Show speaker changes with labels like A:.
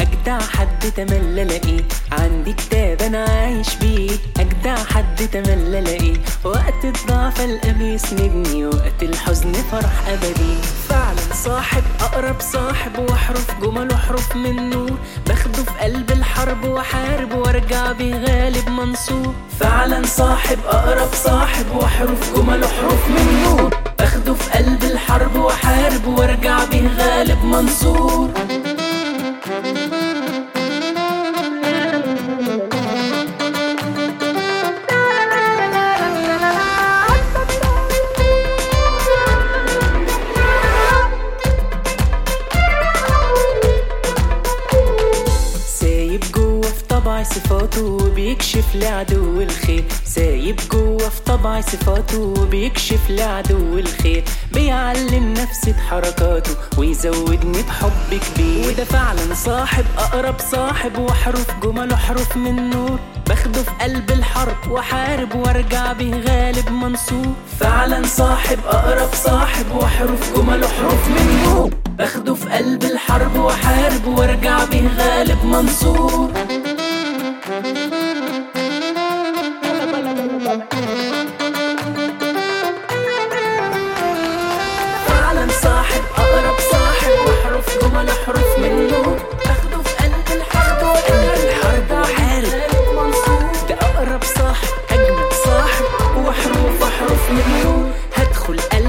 A: أجدع حد تملى الاقيه عندي كتاب أنا عايش بيه. أجدع حد تملى الاقيه وقت الضعف ألقى بيسندني وقت الحزن فرح أبدي. فعلا صاحب أقرب صاحب وأحرف جمل وحروف من نور. باخده في قلب الحرب وأحارب وأرجع بيه غالب منصور. فعلا صاحب أقرب صاحب وأحرف جمل وحروف من نور. باخده في قلب الحرب وأحارب وأرجع بيه غالب منصور. طبعي صفاته وبيكشف لعدو الخير. سايب جوه في طبعي صفاته وبيكشف لعدو الخير. بيعلم نفسي بحركاته ويزودني بحب كبير. وده فعلا صاحب أقرب صاحب وحروف جمل وحروف من نور. باخده في قلب الحرب واحارب وارجع بيه غالب منصور. فعلا صاحب أقرب صاحب وحروف جمل وحروف من نور. باخده في قلب الحرب واحارب وارجع بيه غالب منصور. أعلم صاحب أقرب صاحب أحرف جمل أحرف منه. أخده في قلب الحرب وقلب الحرب. أحارب منصور ده أقرب صاحب أجمد صاحب. وأحرف أحرف منه. هدخل قلب